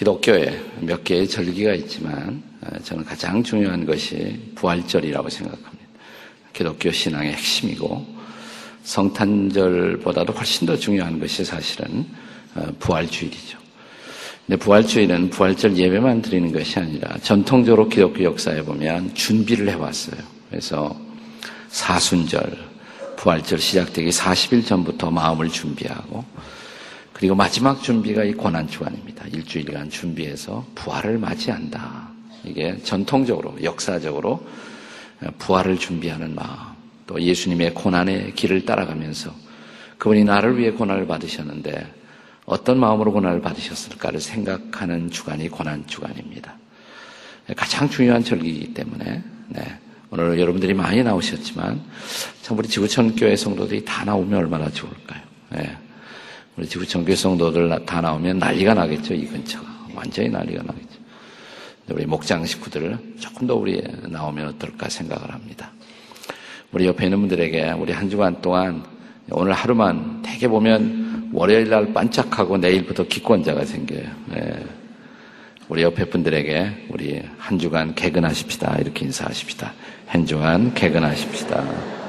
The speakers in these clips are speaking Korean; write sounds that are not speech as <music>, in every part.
기독교에 몇 개의 절기가 있지만 어, 저는 가장 중요한 것이 부활절이라고 생각합니다. 기독교 신앙의 핵심이고 성탄절보다도 훨씬 더 중요한 것이 사실은 어, 부활주일이죠. 근데 부활주일은 부활절 예배만 드리는 것이 아니라 전통적으로 기독교 역사에 보면 준비를 해왔어요. 그래서 사순절, 부활절 시작되기 40일 전부터 마음을 준비하고 그리고 마지막 준비가 이 고난주간입니다. 일주일간 준비해서 부활을 맞이한다. 이게 전통적으로, 역사적으로 부활을 준비하는 마음, 또 예수님의 고난의 길을 따라가면서 그분이 나를 위해 고난을 받으셨는데 어떤 마음으로 고난을 받으셨을까를 생각하는 주간이 고난주간입니다. 가장 중요한 절기이기 때문에, 네. 오늘 여러분들이 많이 나오셨지만, 참 우리 지구촌 교회 성도들이 다 나오면 얼마나 좋을까요? 네. 우리 지구청교 성도들 다 나오면 난리가 나겠죠, 이 근처가. 완전히 난리가 나겠죠. 우리 목장 식구들 조금 더 우리 나오면 어떨까 생각을 합니다. 우리 옆에 있는 분들에게 우리 한 주간 동안 오늘 하루만 대개 보면 월요일 날 반짝하고 내일부터 기권자가 생겨요. 네. 우리 옆에 분들에게 우리 한 주간 개근하십시다. 이렇게 인사하십시다. 한 주간 개근하십시다.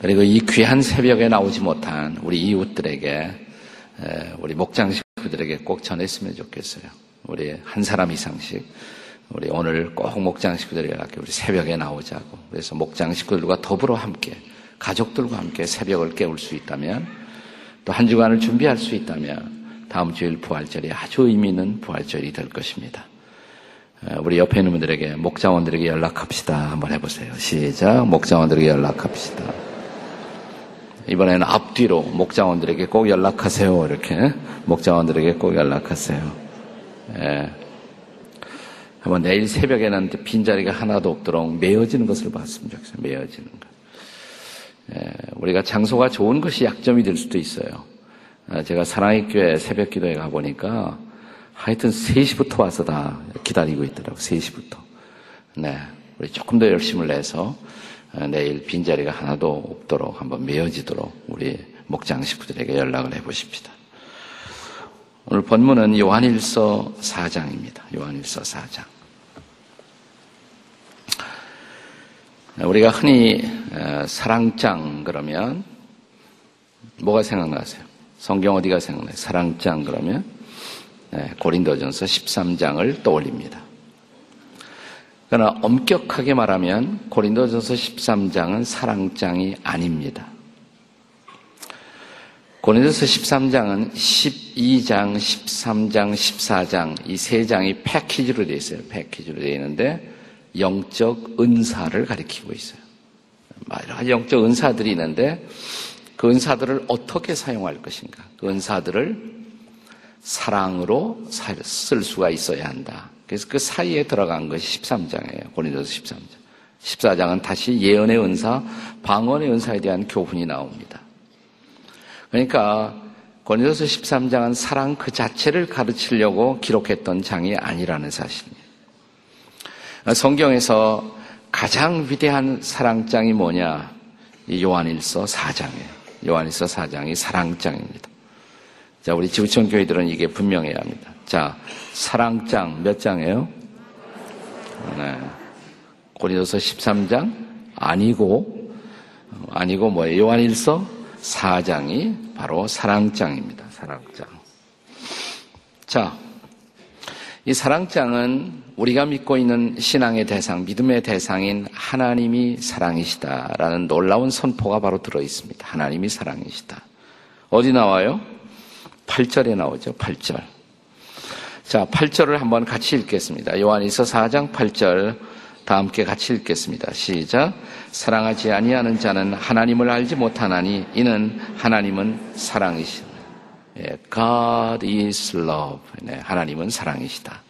그리고 이 귀한 새벽에 나오지 못한 우리 이웃들에게 우리 목장 식구들에게 꼭 전했으면 좋겠어요. 우리 한 사람 이상씩 우리 오늘 꼭 목장 식구들에게 우리 새벽에 나오자고 그래서 목장 식구들과 더불어 함께 가족들과 함께 새벽을 깨울 수 있다면 또 한 주간을 준비할 수 있다면 다음 주일 부활절이 아주 의미 있는 부활절이 될 것입니다. 우리 옆에 있는 분들에게 목장원들에게 연락합시다. 한번 해보세요. 시작. 목장원들에게 연락합시다. 이번에는 앞뒤로 목장원들에게 꼭 연락하세요. 이렇게 목장원들에게 꼭 연락하세요. 예. 한번 내일 새벽에는 빈자리가 하나도 없도록 메어지는 것을 봤으면 좋겠어요. 메어지는 것. 예. 우리가 장소가 좋은 것이 약점이 될 수도 있어요. 아, 제가 사랑의 교회 새벽 기도에 가보니까 하여튼 3시부터 와서 다 기다리고 있더라고요. 3시부터. 네. 우리 조금 더 열심을 내서 어, 내일 빈자리가 하나도 없도록 한번 메어지도록 우리 목장 식구들에게 연락을 해 보십시다. 오늘 본문은 요한일서 4장입니다. 요한일서 4장. 우리가 흔히 어, 사랑장 그러면 뭐가 생각나세요? 성경 어디가 생각나요? 사랑장 그러면 네, 고린도전서 13장을 떠올립니다. 그러나 엄격하게 말하면 고린도전서 13장은 사랑장이 아닙니다. 고린도서 13장은 12장, 13장, 14장 이 세 장이 패키지로 되어 있어요. 패키지로 되어 있는데 영적 은사를 가리키고 있어요. 여러 가지 영적 은사들이 있는데 그 은사들을 어떻게 사용할 것인가? 그 은사들을 사랑으로 쓸 수가 있어야 한다. 그래서 그 사이에 들어간 것이 13장이에요. 고린도서 13장. 14장은 다시 예언의 은사, 방언의 은사에 대한 교훈이 나옵니다. 그러니까 고린도서 13장은 사랑 그 자체를 가르치려고 기록했던 장이 아니라는 사실입니다. 성경에서 가장 위대한 사랑장이 뭐냐? 요한일서 4장이에요. 요한일서 4장이 사랑장입니다. 자, 우리 지구촌 교회들은 이게 분명해야 합니다. 자, 사랑장 몇 장이에요? 네. 고린도서 13장 아니고 아니고 뭐예요? 요한일서 4장이 바로 사랑장입니다. 사랑장. 자, 이 사랑장은 우리가 믿고 있는 신앙의 대상, 믿음의 대상인 하나님이 사랑이시다라는 놀라운 선포가 바로 들어 있습니다. 하나님이 사랑이시다. 어디 나와요? 8절에 나오죠. 8절. 자, 8절을 한번 같이 읽겠습니다. 요한일서 4장 8절 다 함께 같이 읽겠습니다. 시작. 사랑하지 아니하는 자는 하나님을 알지 못하나니 이는 하나님은 사랑이시다. 예, God is love. 네, 하나님은 사랑이시다.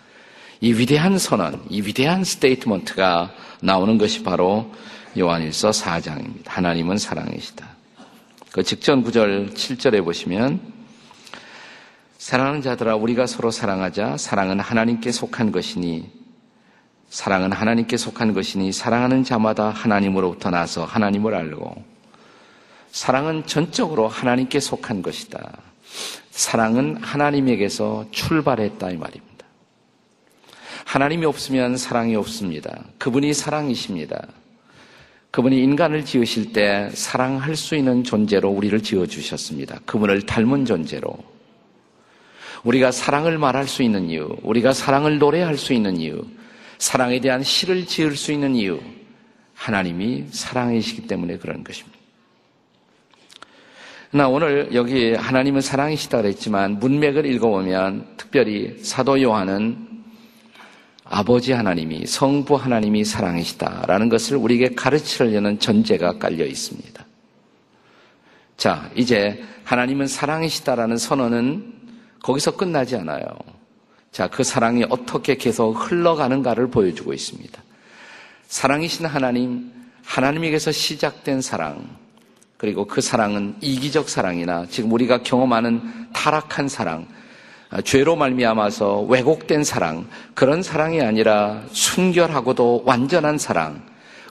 이 위대한 선언, 이 위대한 스테이트먼트가 나오는 것이 바로 요한일서 4장입니다. 하나님은 사랑이시다. 그 직전 구절 7절에 보시면 사랑하는 자들아 우리가 서로 사랑하자 사랑은 하나님께 속한 것이니 사랑은 하나님께 속한 것이니 사랑하는 자마다 하나님으로부터 나서 하나님을 알고 사랑은 전적으로 하나님께 속한 것이다. 사랑은 하나님에게서 출발했다 이 말입니다. 하나님이 없으면 사랑이 없습니다. 그분이 사랑이십니다. 그분이 인간을 지으실 때 사랑할 수 있는 존재로 우리를 지어 주셨습니다. 그분을 닮은 존재로. 우리가 사랑을 말할 수 있는 이유, 우리가 사랑을 노래할 수 있는 이유, 사랑에 대한 시를 지을 수 있는 이유, 하나님이 사랑이시기 때문에 그런 것입니다. 나 오늘 여기 하나님은 사랑이시다 그랬지만 문맥을 읽어보면 특별히 사도 요한은 아버지 하나님이 성부 하나님이 사랑이시다라는 것을 우리에게 가르치려는 전제가 깔려 있습니다. 자, 이제 하나님은 사랑이시다라는 선언은 거기서 끝나지 않아요. 자, 그 사랑이 어떻게 계속 흘러가는가를 보여주고 있습니다. 사랑이신 하나님, 하나님에게서 시작된 사랑, 그리고 그 사랑은 이기적 사랑이나 지금 우리가 경험하는 타락한 사랑, 아, 죄로 말미암아서 왜곡된 사랑 그런 사랑이 아니라 순결하고도 완전한 사랑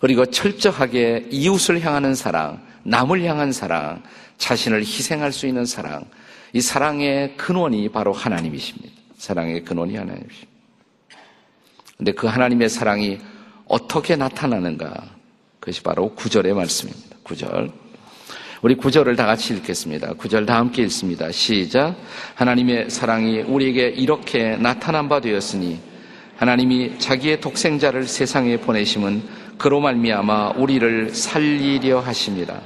그리고 철저하게 이웃을 향하는 사랑 남을 향한 사랑 자신을 희생할 수 있는 사랑 이 사랑의 근원이 바로 하나님이십니다. 사랑의 근원이 하나님이십니다. 근데 그 하나님의 사랑이 어떻게 나타나는가? 그것이 바로 구절의 말씀입니다. 구절. 우리 구절을 다 같이 읽겠습니다. 구절 다 함께 읽습니다. 시작. 하나님의 사랑이 우리에게 이렇게 나타난 바 되었으니 하나님이 자기의 독생자를 세상에 보내심은 그로 말미암아 우리를 살리려 하십니다.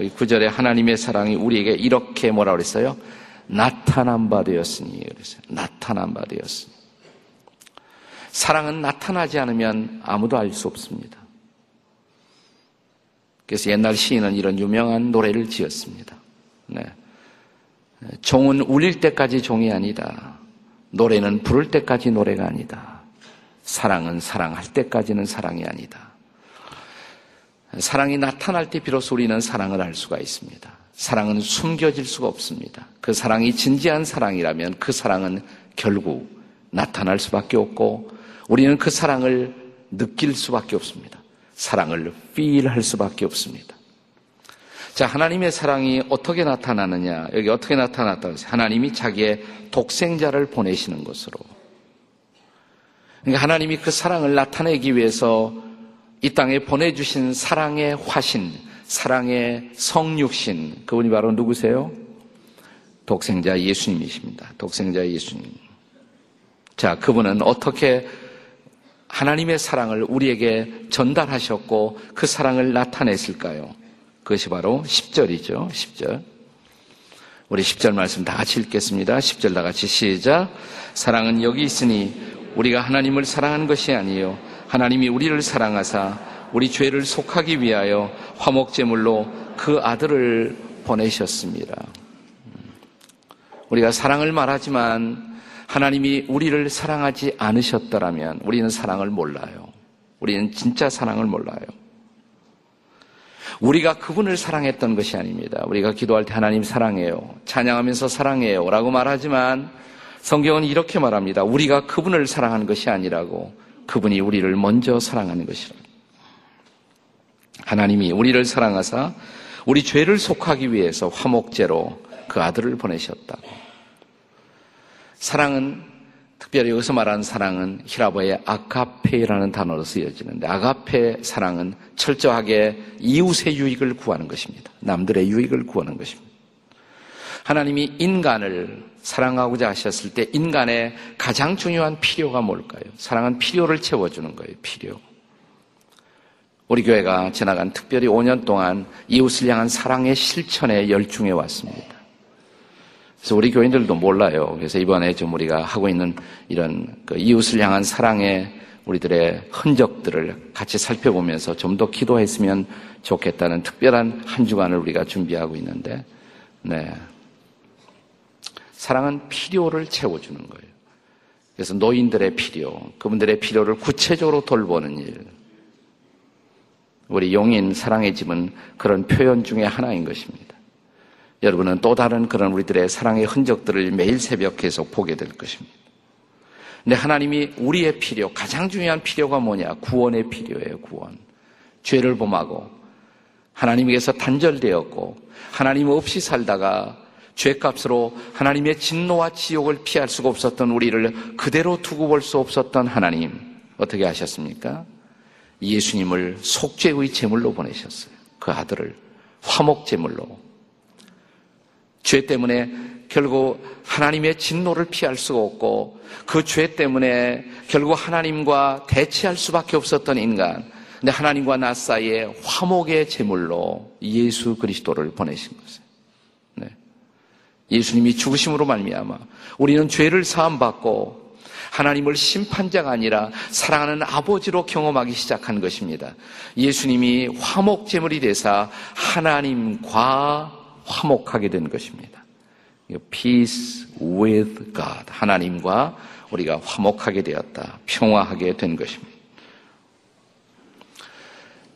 이 구절에 하나님의 사랑이 우리에게 이렇게 뭐라 그랬어요? 나타난 바 되었으니 그랬어요. 나타난 바 되었으니. 사랑은 나타나지 않으면 아무도 알 수 없습니다. 그래서 옛날 시인은 이런 유명한 노래를 지었습니다. 네. 종은 울릴 때까지 종이 아니다. 노래는 부를 때까지 노래가 아니다. 사랑은 사랑할 때까지는 사랑이 아니다. 사랑이 나타날 때 비로소 우리는 사랑을 알 수가 있습니다. 사랑은 숨겨질 수가 없습니다. 그 사랑이 진지한 사랑이라면 그 사랑은 결국 나타날 수밖에 없고 우리는 그 사랑을 느낄 수밖에 없습니다. 사랑을 필할 수밖에 없습니다. 자, 하나님의 사랑이 어떻게 나타나느냐? 여기 어떻게 나타났다 고 하나님이 자기의 독생자를 보내시는 것으로. 그러니까 하나님이 그 사랑을 나타내기 위해서 이 땅에 보내주신 사랑의 화신, 사랑의 성육신, 그분이 바로 누구세요? 독생자 예수님이십니다. 독생자 예수님. 자, 그분은 어떻게 하나님의 사랑을 우리에게 전달하셨고 그 사랑을 나타냈을까요? 그것이 바로 10절이죠. 10절. 우리 10절 말씀 다 같이 읽겠습니다. 10절 다 같이 시작. 사랑은 여기 있으니 우리가 하나님을 사랑한 것이 아니요 하나님이 우리를 사랑하사 우리 죄를 속하기 위하여 화목제물로 그 아들을 보내셨습니다. 우리가 사랑을 말하지만 하나님이 우리를 사랑하지 않으셨더라면 우리는 사랑을 몰라요. 우리는 진짜 사랑을 몰라요. 우리가 그분을 사랑했던 것이 아닙니다. 우리가 기도할 때 하나님 사랑해요. 찬양하면서 사랑해요. 라고 말하지만 성경은 이렇게 말합니다. 우리가 그분을 사랑하는 것이 아니라고 그분이 우리를 먼저 사랑하는 것이라. 하나님이 우리를 사랑하사 우리 죄를 속하기 위해서 화목제로 그 아들을 보내셨다고. 사랑은 특별히 여기서 말하는 사랑은 히라보의 아카페라는 단어로 쓰여지는데 아가페 사랑은 철저하게 이웃의 유익을 구하는 것입니다. 남들의 유익을 구하는 것입니다. 하나님이 인간을 사랑하고자 하셨을 때 인간의 가장 중요한 필요가 뭘까요? 사랑은 필요를 채워주는 거예요. 필요. 우리 교회가 지나간 특별히 5년 동안 이웃을 향한 사랑의 실천에 열중해 왔습니다. 그래서 우리 교인들도 몰라요. 그래서 이번에 좀 우리가 하고 있는 이런 그 이웃을 향한 사랑의 우리들의 흔적들을 같이 살펴보면서 좀 더 기도했으면 좋겠다는 특별한 한 주간을 우리가 준비하고 있는데, 네. 사랑은 필요를 채워주는 거예요. 그래서 노인들의 필요, 그분들의 필요를 구체적으로 돌보는 일. 우리 용인 사랑의 집은 그런 표현 중에 하나인 것입니다. 여러분은 또 다른 그런 우리들의 사랑의 흔적들을 매일 새벽 계속 보게 될 것입니다. 근데 하나님이 우리의 필요, 가장 중요한 필요가 뭐냐? 구원의 필요예요, 구원. 죄를 범하고, 하나님에게서 단절되었고, 하나님 없이 살다가 죄값으로 하나님의 진노와 지옥을 피할 수가 없었던 우리를 그대로 두고 볼 수 없었던 하나님 어떻게 하셨습니까? 예수님을 속죄의 제물로 보내셨어요. 그 아들을 화목 제물로 죄 때문에 결국 하나님의 진노를 피할 수가 없고 그 죄 때문에 결국 하나님과 대치할 수밖에 없었던 인간. 근데 하나님과 나 사이에 화목의 제물로 예수 그리스도를 보내신 것이에요. 네. 예수님이 죽으심으로 말미암아 우리는 죄를 사함 받고 하나님을 심판자가 아니라 사랑하는 아버지로 경험하기 시작한 것입니다. 예수님이 화목 제물이 되사 하나님과 화목하게 된 것입니다. Peace with God. 하나님과 우리가 화목하게 되었다. 평화하게 된 것입니다.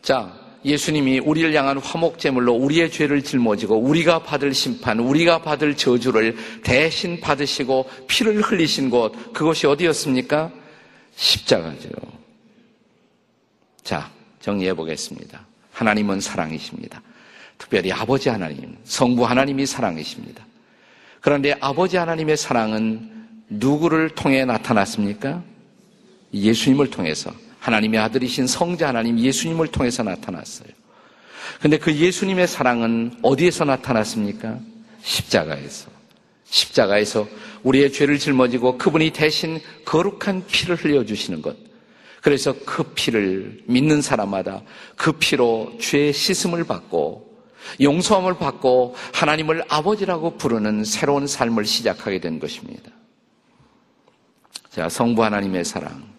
자, 예수님이 우리를 향한 화목제물로 우리의 죄를 짊어지고 우리가 받을 심판, 우리가 받을 저주를 대신 받으시고 피를 흘리신 곳, 그것이 어디였습니까? 십자가죠. 자, 정리해 보겠습니다. 하나님은 사랑이십니다. 특별히 아버지 하나님, 성부 하나님이 사랑이십니다. 그런데 아버지 하나님의 사랑은 누구를 통해 나타났습니까? 예수님을 통해서. 하나님의 아들이신 성자 하나님 예수님을 통해서 나타났어요. 근데 그 예수님의 사랑은 어디에서 나타났습니까? 십자가에서. 십자가에서 우리의 죄를 짊어지고 그분이 대신 거룩한 피를 흘려주시는 것. 그래서 그 피를 믿는 사람마다 그 피로 죄의 씻음을 받고 용서함을 받고 하나님을 아버지라고 부르는 새로운 삶을 시작하게 된 것입니다. 자, 성부 하나님의 사랑.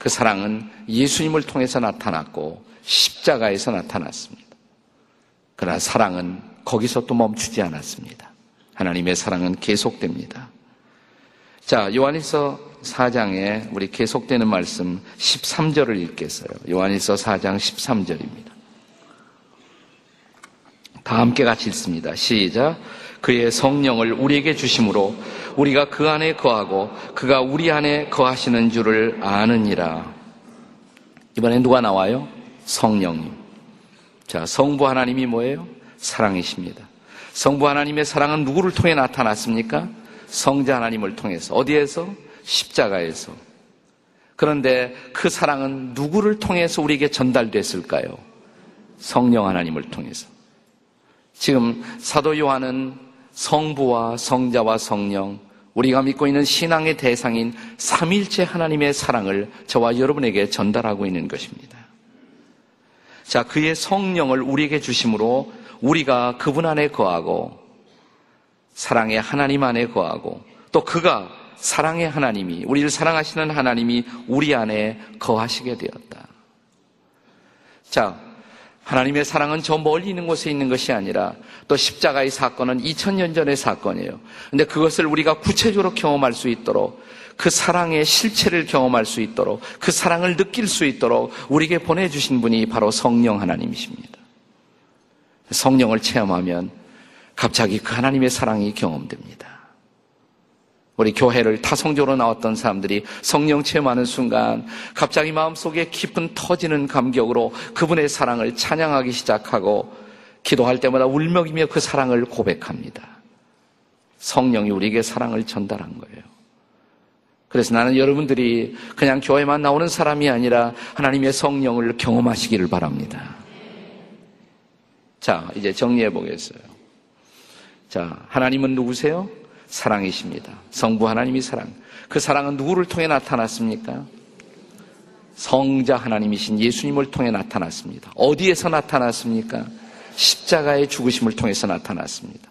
그 사랑은 예수님을 통해서 나타났고 십자가에서 나타났습니다. 그러나 사랑은 거기서 또 멈추지 않았습니다. 하나님의 사랑은 계속됩니다. 자, 요한일서 4장에 우리 계속되는 말씀 13절을 읽겠어요. 요한일서 4장 13절입니다. 다 함께 같이 읽습니다. 시작. 그의 성령을 우리에게 주심으로 우리가 그 안에 거하고 그가 우리 안에 거하시는 줄을 아느니라. 이번엔 누가 나와요? 성령님. 자, 성부 하나님이 뭐예요? 사랑이십니다. 성부 하나님의 사랑은 누구를 통해 나타났습니까? 성자 하나님을 통해서. 어디에서? 십자가에서. 그런데 그 사랑은 누구를 통해서 우리에게 전달됐을까요? 성령 하나님을 통해서. 지금 사도 요한은 성부와 성자와 성령, 우리가 믿고 있는 신앙의 대상인 삼일체 하나님의 사랑을 저와 여러분에게 전달하고 있는 것입니다. 자, 그의 성령을 우리에게 주심으로 우리가 그분 안에 거하고 사랑의 하나님 안에 거하고 또 그가 사랑의 하나님이 우리를 사랑하시는 하나님이 우리 안에 거하시게 되었다. 자, 하나님의 사랑은 저 멀리 있는 곳에 있는 것이 아니라 또 십자가의 사건은 2000년 전의 사건이에요. 근데 그것을 우리가 구체적으로 경험할 수 있도록 그 사랑의 실체를 경험할 수 있도록 그 사랑을 느낄 수 있도록 우리에게 보내주신 분이 바로 성령 하나님이십니다. 성령을 체험하면 갑자기 그 하나님의 사랑이 경험됩니다. 우리 교회를 타성적으로 나왔던 사람들이 성령 체험하는 순간 갑자기 마음속에 깊은 터지는 감격으로 그분의 사랑을 찬양하기 시작하고 기도할 때마다 울먹이며 그 사랑을 고백합니다. 성령이 우리에게 사랑을 전달한 거예요. 그래서 나는 여러분들이 그냥 교회만 나오는 사람이 아니라 하나님의 성령을 경험하시기를 바랍니다. 자, 이제 정리해 보겠어요. 자, 하나님은 누구세요? 사랑이십니다. 성부 하나님이 사랑. 그 사랑은 누구를 통해 나타났습니까? 성자 하나님이신 예수님을 통해 나타났습니다. 어디에서 나타났습니까? 십자가의 죽으심을 통해서 나타났습니다.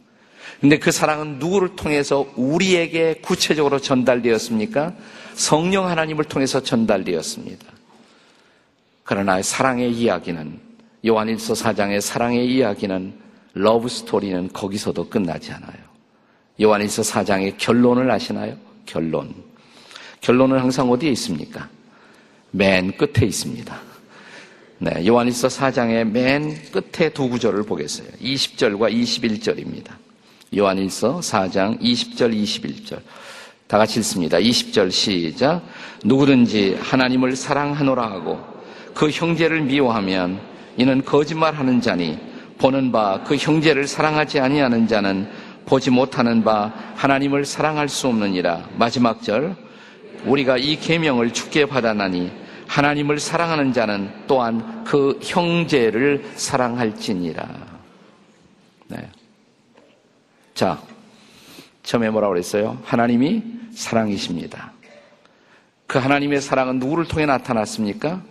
근데 그 사랑은 누구를 통해서 우리에게 구체적으로 전달되었습니까? 성령 하나님을 통해서 전달되었습니다. 그러나 사랑의 이야기는 요한일서 4장의 사랑의 이야기는 love story는 거기서도 끝나지 않아요. 요한일서 4장의 결론을 아시나요? 결론. 결론은 항상 어디에 있습니까? 맨 끝에 있습니다. 네, 요한일서 4장의 맨 끝에 두 구절을 보겠어요. 20절과 21절입니다. 요한일서 4장 20절, 21절. 다 같이 읽습니다. 20절 시작. 누구든지 하나님을 사랑하노라 하고 그 형제를 미워하면 이는 거짓말하는 자니 보는 바 그 형제를 사랑하지 아니하는 자는 보지 못하는 바 하나님을 사랑할 수 없느니라. 마지막 절 우리가 이 계명을 죽게 받아나니 하나님을 사랑하는 자는 또한 그 형제를 사랑할지니라. 네. 자, 처음에 뭐라고 그랬어요? 하나님이 사랑이십니다. 그 하나님의 사랑은 누구를 통해 나타났습니까?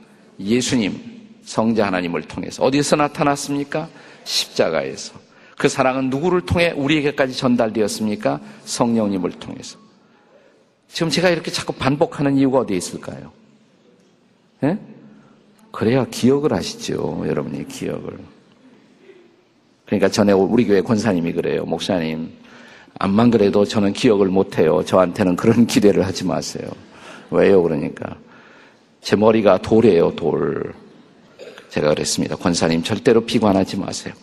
예수님, 성자 하나님을 통해서. 어디에서 나타났습니까? 십자가에서. 그 사랑은 누구를 통해 우리에게까지 전달되었습니까? 성령님을 통해서. 지금 제가 이렇게 자꾸 반복하는 이유가 어디에 있을까요? 예? 그래야 기억을 하시죠. 여러분이 기억을. 그러니까 전에 우리 교회 권사님이 그래요. 목사님, 암만 그래도 저는 기억을 못해요. 저한테는 그런 <laughs> 기대를 하지 마세요. 왜요? 그러니까. 제 머리가 돌이에요, 돌. 제가 그랬습니다. 권사님, 절대로 비관하지 마세요.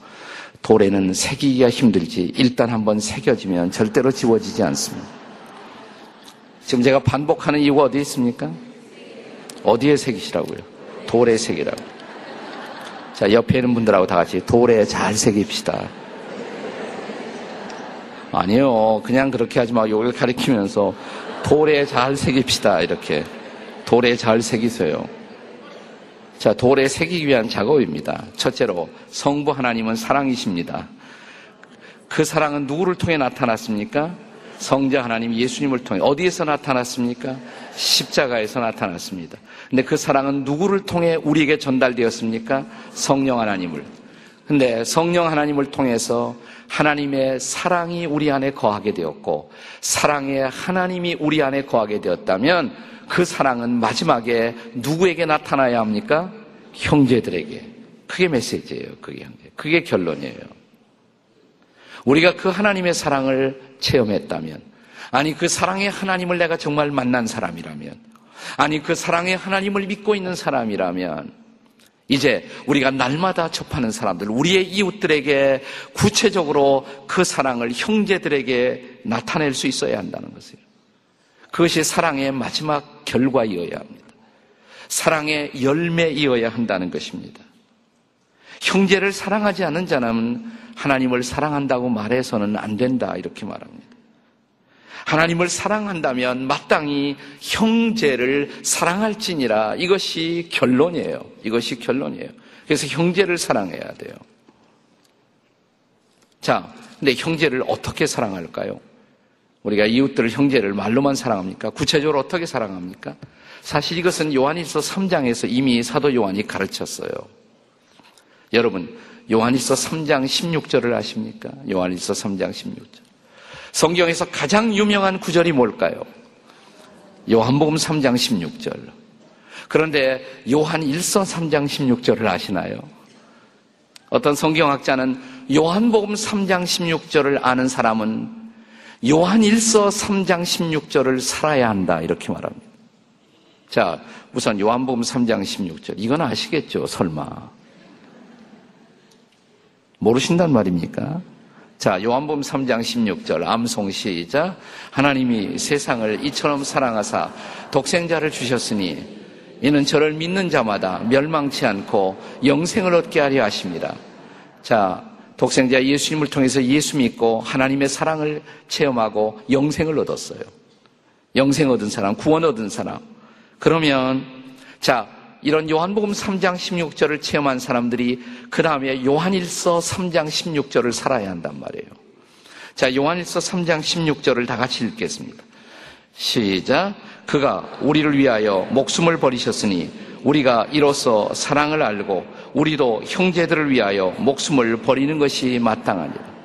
돌에는 새기기가 힘들지, 일단 한번 새겨지면 절대로 지워지지 않습니다. 지금 제가 반복하는 이유가 어디에 있습니까? 어디에 새기시라고요? 돌에 새기라고. 자, 옆에 있는 분들하고 다 같이 돌에 잘 새깁시다. 아니요. 그냥 그렇게 하지 마. 요걸 가리키면서 돌에 잘 새깁시다. 이렇게. 돌에 잘 새기세요. 자, 돌에 새기기 위한 작업입니다. 첫째로, 성부 하나님은 사랑이십니다. 그 사랑은 누구를 통해 나타났습니까? 성자 하나님 예수님을 통해 어디에서 나타났습니까? 십자가에서 나타났습니다. 근데 그 사랑은 누구를 통해 우리에게 전달되었습니까? 성령 하나님을. 근데 성령 하나님을 통해서 하나님의 사랑이 우리 안에 거하게 되었고 사랑의 하나님이 우리 안에 거하게 되었다면 그 사랑은 마지막에 누구에게 나타나야 합니까? 형제들에게. 그게 메시지예요. 그게. 그게 결론이에요. 우리가 그 하나님의 사랑을 체험했다면, 아니 그 사랑의 하나님을 내가 정말 만난 사람이라면, 아니 그 사랑의 하나님을 믿고 있는 사람이라면, 이제 우리가 날마다 접하는 사람들, 우리의 이웃들에게 구체적으로 그 사랑을 형제들에게 나타낼 수 있어야 한다는 것이에요. 그것이 사랑의 마지막 결과이어야 합니다. 사랑의 열매이어야 한다는 것입니다. 형제를 사랑하지 않는 자는 하나님을 사랑한다고 말해서는 안 된다, 이렇게 말합니다. 하나님을 사랑한다면 마땅히 형제를 사랑할지니라 이것이 결론이에요. 이것이 결론이에요. 그래서 형제를 사랑해야 돼요. 자, 근데 형제를 어떻게 사랑할까요? 우리가 이웃들을 형제를 말로만 사랑합니까? 구체적으로 어떻게 사랑합니까? 사실 이것은 요한일서 3장에서 이미 사도 요한이 가르쳤어요. 여러분, 요한일서 3장 16절을 아십니까? 요한일서 3장 16절. 성경에서 가장 유명한 구절이 뭘까요? 요한복음 3장 16절. 그런데 요한 1서 3장 16절을 아시나요? 어떤 성경학자는 요한복음 3장 16절을 아는 사람은 요한 1서 3장 16절을 살아야 한다. 이렇게 말합니다. 자, 우선 요한복음 3장 16절. 이건 아시겠죠? 설마. 모르신단 말입니까? 자, 요한복음 3장 16절 암송 시작. 하나님이 세상을 이처럼 사랑하사 독생자를 주셨으니 이는 저를 믿는 자마다 멸망치 않고 영생을 얻게 하려 하십니다. 자, 독생자 예수님을 통해서 예수 믿고 하나님의 사랑을 체험하고 영생을 얻었어요. 영생 얻은 사람, 구원 얻은 사람. 그러면 자, 이런 요한복음 3장 16절을 체험한 사람들이 그 다음에 요한일서 3장 16절을 살아야 한단 말이에요. 자, 요한일서 3장 16절을 다 같이 읽겠습니다. 시작. 그가 우리를 위하여 목숨을 버리셨으니 우리가 이로써 사랑을 알고 우리도 형제들을 위하여 목숨을 버리는 것이 마땅하니라.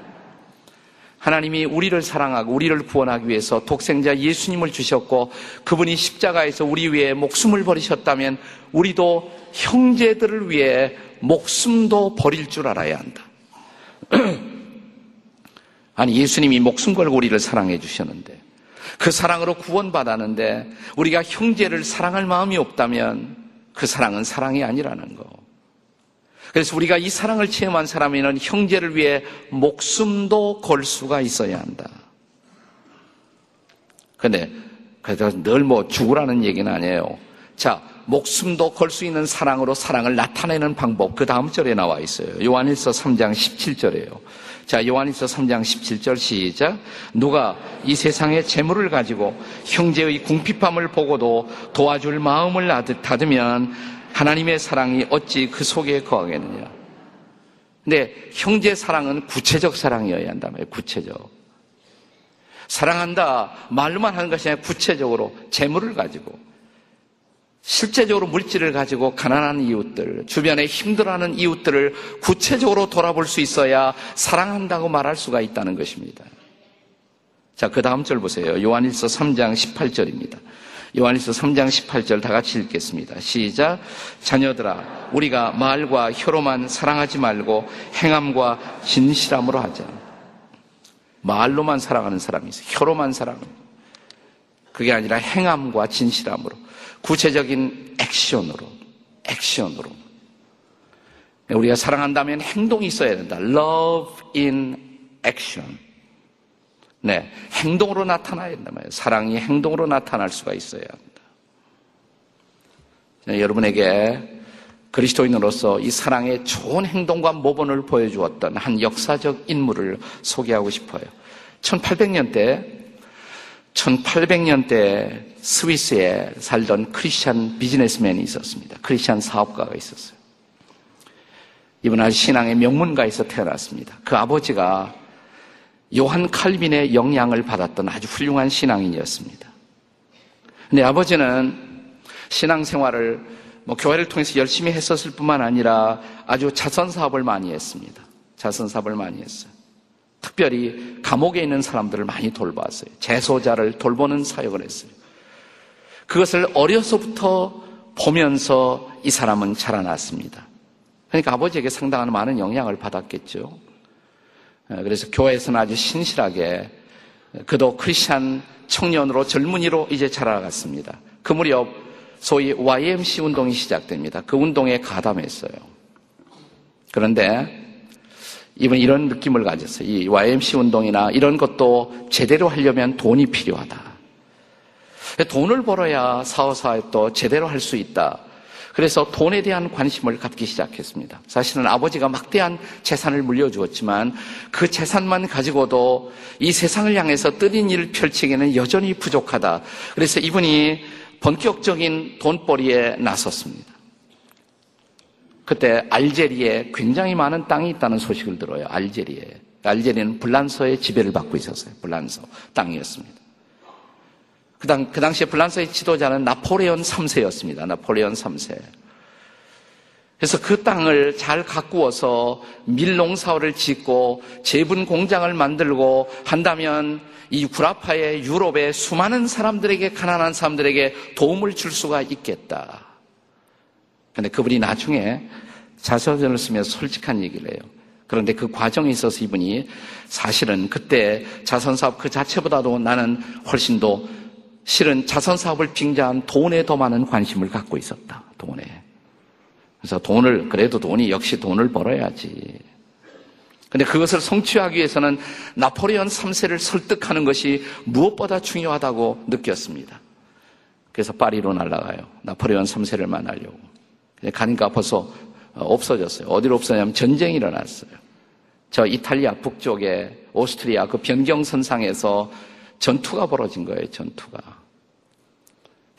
하나님이 우리를 사랑하고 우리를 구원하기 위해서 독생자 예수님을 주셨고 그분이 십자가에서 우리 위해 목숨을 버리셨다면 우리도 형제들을 위해 목숨도 버릴 줄 알아야 한다. <clears throat> 아니 예수님이 목숨 걸고 우리를 사랑해 주셨는데 그 사랑으로 구원받았는데 우리가 형제를 사랑할 마음이 없다면 그 사랑은 사랑이 아니라는 거. 그래서 우리가 이 사랑을 체험한 사람에는 형제를 위해 목숨도 걸 수가 있어야 한다. 근데 그래서 늘 뭐 죽으라는 얘기는 아니에요. 자, 목숨도 걸 수 있는 사랑으로 사랑을 나타내는 방법 그 다음 절에 나와 있어요. 요한일서 3장 17절이에요. 자, 요한일서 3장 17절 시작. 누가 이 세상의 재물을 가지고 형제의 궁핍함을 보고도 도와줄 마음을 닫으면 하나님의 사랑이 어찌 그 속에 거하겠느냐. 근데 형제 사랑은 구체적 사랑이어야 한다며 구체적. 사랑한다 말로만 하는 것이 아니라 구체적으로 재물을 가지고 실제적으로 물질을 가지고 가난한 이웃들, 주변에 힘들어하는 이웃들을 구체적으로 돌아볼 수 있어야 사랑한다고 말할 수가 있다는 것입니다. 자, 그 다음 절 보세요. 요한일서 3장 18절입니다. 요한일서 3장 18절 다 같이 읽겠습니다. 시작. 자녀들아, 우리가 말과 혀로만 사랑하지 말고 행함과 진실함으로 하자. 말로만 사랑하는 사람이 있어요. 혀로만 사랑합니다. 그게 아니라 행함과 진실함으로. 구체적인 액션으로, 액션으로. 우리가 사랑한다면 행동이 있어야 된다. Love in action. 네. 행동으로 나타나야 된다 말이에요. 사랑이 행동으로 나타날 수가 있어야 합니다. 여러분에게 그리스도인으로서 이 사랑의 좋은 행동과 모본을 보여주었던 한 역사적 인물을 소개하고 싶어요. 1800년대 1800년대 스위스에 살던 크리스찬 비즈니스맨이 있었습니다. 크리스찬 사업가가 있었어요. 이분 아주 신앙의 명문가에서 태어났습니다. 그 아버지가 요한 칼빈의 영향을 받았던 아주 훌륭한 신앙인이었습니다. 근데 아버지는 신앙생활을 뭐 교회를 통해서 열심히 했었을 뿐만 아니라 아주 자선 사업을 많이 했습니다. 자선 사업을 많이 했어요. 특별히 감옥에 있는 사람들을 많이 돌봤어요. 재소자를 돌보는 사역을 했어요. 그것을 어려서부터 보면서 이 사람은 자라났습니다. 그러니까 아버지에게 상당한 많은 영향을 받았겠죠. 어, 그래서 교회에서는 아주 신실하게 그도 크리스찬 청년으로 젊은이로 이제 자라갔습니다. 그 무렵 소위 YMC 운동이 시작됩니다. 그 운동에 가담했어요. 그런데 이번 이런 느낌을 가졌어요. 이 YMC 운동이나 이런 것도 제대로 하려면 돈이 필요하다. 돈을 벌어야 사후사업도 제대로 할 수 있다. 그래서 돈에 대한 관심을 갖기 시작했습니다. 사실은 아버지가 막대한 재산을 물려주었지만 그 재산만 가지고도 이 세상을 향해서 뜨린 일을 펼치기에는 여전히 부족하다. 그래서 이분이 본격적인 돈벌이에 나섰습니다. 그때 알제리에 굉장히 많은 땅이 있다는 소식을 들어요. 알제리에. 알제리는 불란서의 지배를 받고 있었어요. 불란서 땅이었습니다. 그, 당, 그 당시에 불란서의 지도자는 나폴레온 3세였습니다. 나폴레온 3세. 그래서 그 땅을 잘 가꾸어서 밀농사를 짓고 제분 공장을 만들고 한다면 이 구라파의 유럽의 수많은 사람들에게 가난한 사람들에게 도움을 줄 수가 있겠다. 근데 그분이 나중에 자서전을 쓰면서 솔직한 얘기를 해요. 그런데 그 과정에 있어서 이분이 사실은 그때 자선사업 그 자체보다도 나는 훨씬 더 실은 자선 사업을 빙자한 돈에 더 많은 관심을 갖고 있었다. 돈에. 그래서 돈을, 그래도 돈이 역시 돈을 벌어야지. 근데 그것을 성취하기 위해서는 나폴레온 3세를 설득하는 것이 무엇보다 중요하다고 느꼈습니다. 그래서 파리로 날아가요. 나폴레온 3세를 만나려고. 가니까 벌써 없어졌어요. 어디로 없어졌냐면 전쟁이 일어났어요. 저 이탈리아 북쪽에 오스트리아 그 변경선상에서 전투가 벌어진 거예요, 전투가.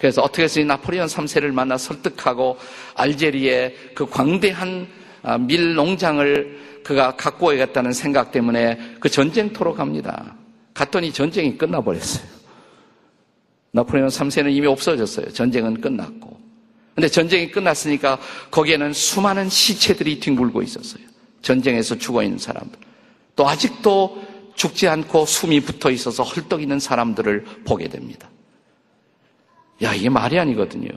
그래서 어떻게 해서 이 나폴레온 3세를 만나 설득하고 알제리의 그 광대한 아, 밀 농장을 그가 갖고 오겠다는 생각 때문에 그 전쟁터로 갑니다. 갔더니 전쟁이 끝나버렸어요. 나폴레온 3세는 이미 없어졌어요. 전쟁은 끝났고. 근데 전쟁이 끝났으니까 거기에는 수많은 시체들이 뒹굴고 있었어요. 전쟁에서 죽어 있는 사람들. 또 아직도 죽지 않고 숨이 붙어 있어서 헐떡 있는 사람들을 보게 됩니다. 야, 이게 말이 아니거든요.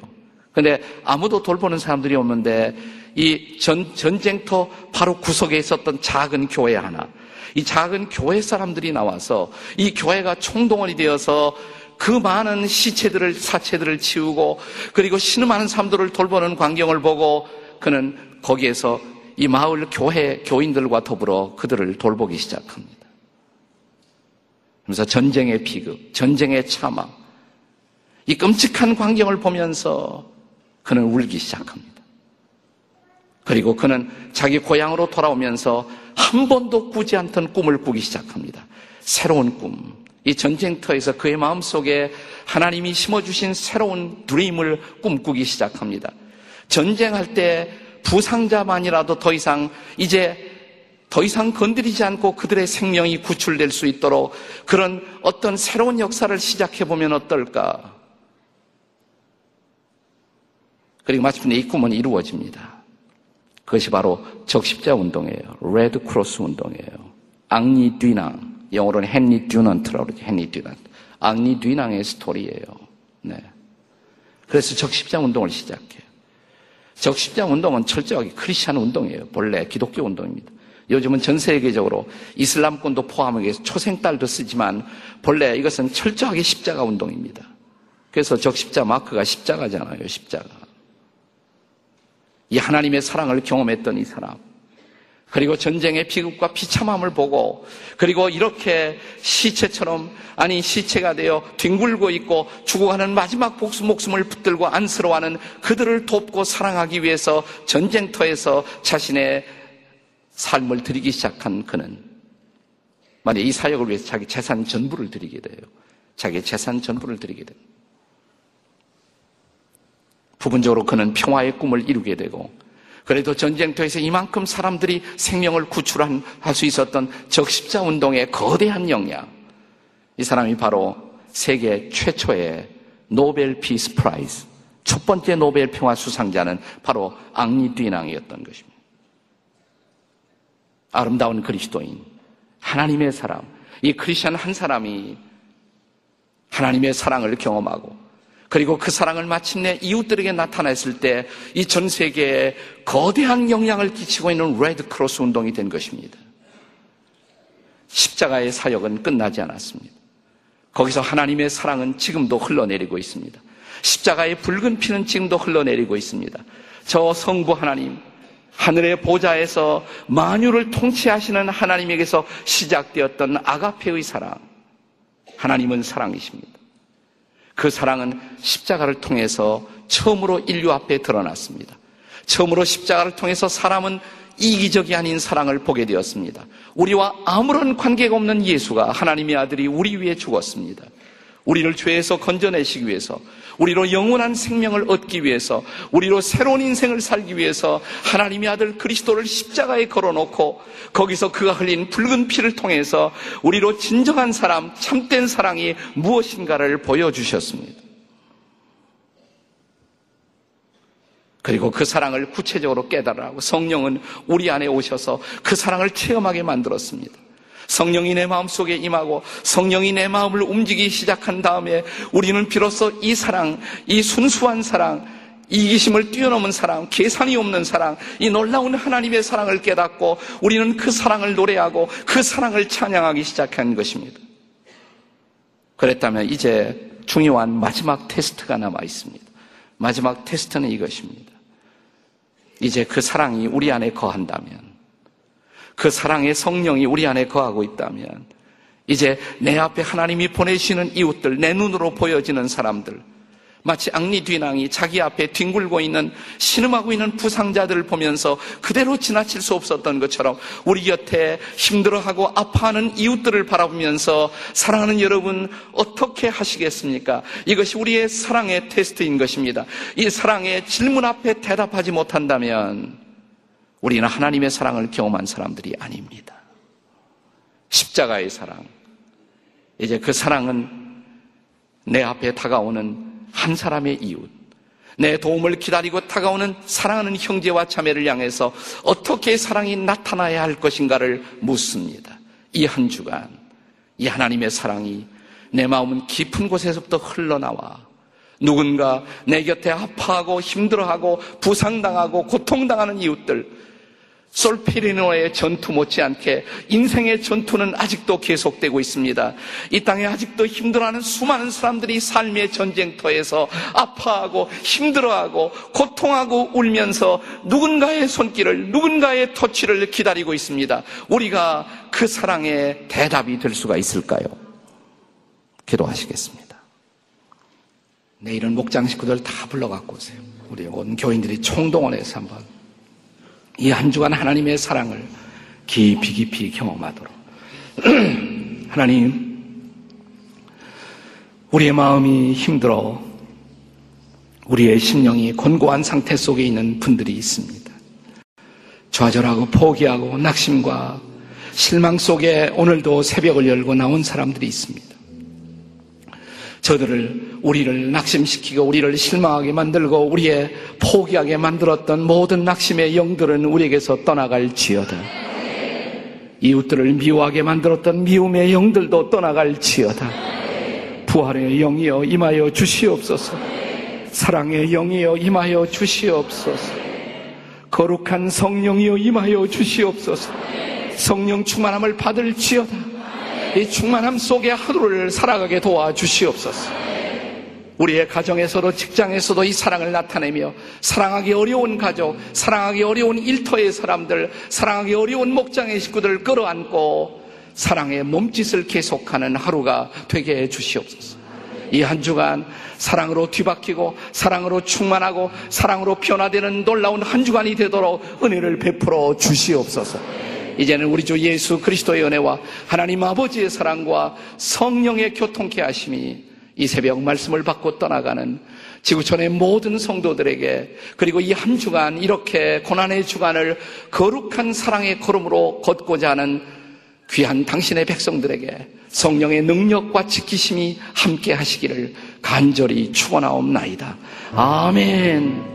근데 아무도 돌보는 사람들이 없는데 이 전, 전쟁터 바로 구석에 있었던 작은 교회 하나. 이 작은 교회 사람들이 나와서 이 교회가 총동원이 되어서 그 많은 시체들을, 사체들을 치우고 그리고 신음하는 사람들을 돌보는 광경을 보고 그는 거기에서 이 마을 교회 교인들과 더불어 그들을 돌보기 시작합니다. 그래서 전쟁의 비극, 전쟁의 참화, 이 끔찍한 광경을 보면서 그는 울기 시작합니다. 그리고 그는 자기 고향으로 돌아오면서 한 번도 꾸지 않던 꿈을 꾸기 시작합니다. 새로운 꿈. 이 전쟁터에서 그의 마음 속에 하나님이 심어주신 새로운 드림을 꿈꾸기 시작합니다. 전쟁할 때 부상자만이라도 더 이상 이제 더 이상 건드리지 않고 그들의 생명이 구출될 수 있도록 그런 어떤 새로운 역사를 시작해 보면 어떨까? 그리고 마침내 이 꿈은 이루어집니다. 그것이 바로 적십자 운동이에요. Red Cross 운동이에요. 앙리 뒤낭. 영어로는 헨리 듀넌트라고 그러죠. 헨리 듀넌트. 앙리 뒤낭의 스토리예요. 네. 그래서 적십자 운동을 시작해요. 적십자 운동은 철저하게 크리스천 운동이에요. 본래 기독교 운동입니다. 요즘은 전 세계적으로 이슬람권도 포함하게 해서 초생딸도 쓰지만 본래 이것은 철저하게 십자가 운동입니다. 그래서 적십자 마크가 십자가잖아요. 십자가. 이 하나님의 사랑을 경험했던 이 사람. 그리고 전쟁의 비극과 비참함을 보고 그리고 이렇게 시체처럼 아니 시체가 되어 뒹굴고 있고 죽어가는 마지막 목숨, 목숨을 붙들고 안쓰러워하는 그들을 돕고 사랑하기 위해서 전쟁터에서 자신의 삶을 드리기 시작한 그는 만약 이 사역을 위해서 자기 재산 전부를 드리게 돼요. 자기 재산 전부를 드리게 됩니다. 부분적으로 그는 평화의 꿈을 이루게 되고 그래도 전쟁터에서 이만큼 사람들이 생명을 구출할 수 있었던 적십자 운동의 거대한 영향. 이 사람이 바로 세계 최초의 Nobel Peace Prize. 첫 번째 노벨 평화 수상자는 바로 앙리 뒤낭이었던 것입니다. 아름다운 그리스도인, 하나님의 사람, 이 크리스천 한 사람이 하나님의 사랑을 경험하고 그리고 그 사랑을 마침내 이웃들에게 나타냈을 때 이 전 세계에 거대한 영향을 끼치고 있는 레드크로스 운동이 된 것입니다. 십자가의 사역은 끝나지 않았습니다. 거기서 하나님의 사랑은 지금도 흘러내리고 있습니다. 십자가의 붉은 피는 지금도 흘러내리고 있습니다. 저 성부 하나님, 하늘의 보좌에서 만유를 통치하시는 하나님에게서 시작되었던 아가페의 사랑. 하나님은 사랑이십니다. 그 사랑은 십자가를 통해서 처음으로 인류 앞에 드러났습니다. 처음으로 십자가를 통해서 사람은 이기적이 아닌 사랑을 보게 되었습니다. 우리와 아무런 관계가 없는 예수가 하나님의 아들이 우리 위해 죽었습니다. 우리를 죄에서 건져내시기 위해서, 우리로 영원한 생명을 얻기 위해서, 우리로 새로운 인생을 살기 위해서 하나님의 아들 그리스도를 십자가에 걸어놓고 거기서 그가 흘린 붉은 피를 통해서 우리로 진정한 사람, 참된 사랑이 무엇인가를 보여주셨습니다. 그리고 그 사랑을 구체적으로 깨달으라고 성령은 우리 안에 오셔서 그 사랑을 체험하게 만들었습니다. 성령이 내 마음속에 임하고 성령이 내 마음을 움직이기 시작한 다음에 우리는 비로소 이 사랑, 이 순수한 사랑, 이기심을 뛰어넘은 사랑, 계산이 없는 사랑, 이 놀라운 하나님의 사랑을 깨닫고 우리는 그 사랑을 노래하고 그 사랑을 찬양하기 시작한 것입니다. 그랬다면 이제 중요한 마지막 테스트가 남아 있습니다. 마지막 테스트는 이것입니다. 이제 그 사랑이 우리 안에 거한다면 그 사랑의 성령이 우리 안에 거하고 있다면 이제 내 앞에 하나님이 보내시는 이웃들, 내 눈으로 보여지는 사람들, 마치 앙리 뒤낭이 자기 앞에 뒹굴고 있는 신음하고 있는 부상자들을 보면서 그대로 지나칠 수 없었던 것처럼 우리 곁에 힘들어하고 아파하는 이웃들을 바라보면서 사랑하는 여러분 어떻게 하시겠습니까? 이것이 우리의 사랑의 테스트인 것입니다. 이 사랑의 질문 앞에 대답하지 못한다면 우리는 하나님의 사랑을 경험한 사람들이 아닙니다. 십자가의 사랑. 이제 그 사랑은 내 앞에 다가오는 한 사람의 이웃, 내 도움을 기다리고 다가오는 사랑하는 형제와 자매를 향해서 어떻게 사랑이 나타나야 할 것인가를 묻습니다. 이 한 주간, 이 하나님의 사랑이 내 마음은 깊은 곳에서부터 흘러나와 누군가 내 곁에 아파하고 힘들어하고 부상당하고 고통당하는 이웃들, 솔피리노의 전투 못지않게 인생의 전투는 아직도 계속되고 있습니다. 이 땅에 아직도 힘들어하는 수많은 사람들이 삶의 전쟁터에서 아파하고 힘들어하고 고통하고 울면서 누군가의 손길을 누군가의 터치를 기다리고 있습니다. 우리가 그 사랑의 대답이 될 수가 있을까요? 기도하시겠습니다. 내일은 목장 식구들 다 불러갖고 오세요. 우리 온 교인들이 총동원해서 한번 이 한 주간 하나님의 사랑을 깊이 깊이 경험하도록 <clears throat> 하나님 우리의 마음이 힘들어 우리의 심령이 곤고한 상태 속에 있는 분들이 있습니다. 좌절하고 포기하고 낙심과 실망 속에 오늘도 새벽을 열고 나온 사람들이 있습니다. 저들을 우리를 낙심시키고 우리를 실망하게 만들고 우리의 포기하게 만들었던 모든 낙심의 영들은 우리에게서 떠나갈지어다. 이웃들을 미워하게 만들었던 미움의 영들도 떠나갈지어다. 부활의 영이여 임하여 주시옵소서. 사랑의 영이여 임하여 주시옵소서. 거룩한 성령이여 임하여 주시옵소서. 성령 충만함을 받을지어다. 이 충만함 속에 하루를 살아가게 도와주시옵소서. 우리의 가정에서도 직장에서도 이 사랑을 나타내며 사랑하기 어려운 가족, 사랑하기 어려운 일터의 사람들, 사랑하기 어려운 목장의 식구들을 끌어안고 사랑의 몸짓을 계속하는 하루가 되게 해 주시옵소서. 이 한 주간 사랑으로 뒤바뀌고 사랑으로 충만하고 사랑으로 변화되는 놀라운 한 주간이 되도록 은혜를 베풀어 주시옵소서. 이제는 우리 주 예수 그리스도의 은혜와 하나님 아버지의 사랑과 성령의 교통케 하심이 이 새벽 말씀을 받고 떠나가는 지구촌의 모든 성도들에게 그리고 이 한 주간 이렇게 고난의 주간을 거룩한 사랑의 걸음으로 걷고자 하는 귀한 당신의 백성들에게 성령의 능력과 지키심이 함께 하시기를 간절히 축원하옵나이다. 아멘.